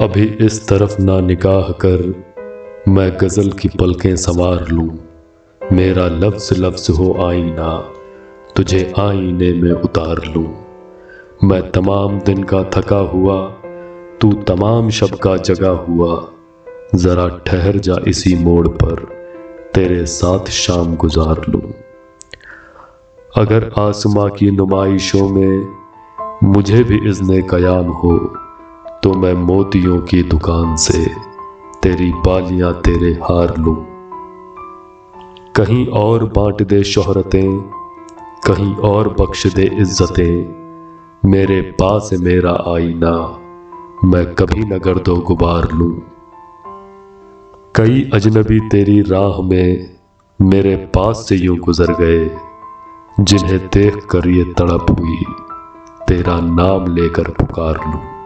अभी इस तरफ़ ना निकाह कर मैं गज़ल की पलकें संवार लूँ। मेरा लफ्ज़ लफ्ज़ हो आईना, तुझे आईने में उतार लूँ। मैं तमाम दिन का थका हुआ, तू तमाम शब का जगा हुआ। ज़रा ठहर जा इसी मोड़ पर, तेरे साथ शाम गुजार लूँ। अगर आसमां की नुमाइशों में मुझे भी इज़्न कयाम हो तो मैं मोतियों की दुकान से तेरी बालियाँ तेरे हार लूँ। कहीं और बांट दे शोहरतें, कहीं और बख्श दे इज्जतें। मेरे पास मेरा आईना, मैं कभी न गर्दो गुबार लूँ। कई अजनबी तेरी राह में मेरे पास से यूँ गुजर गए, जिन्हें देख कर ये तड़प हुई, तेरा नाम लेकर पुकार लूँ।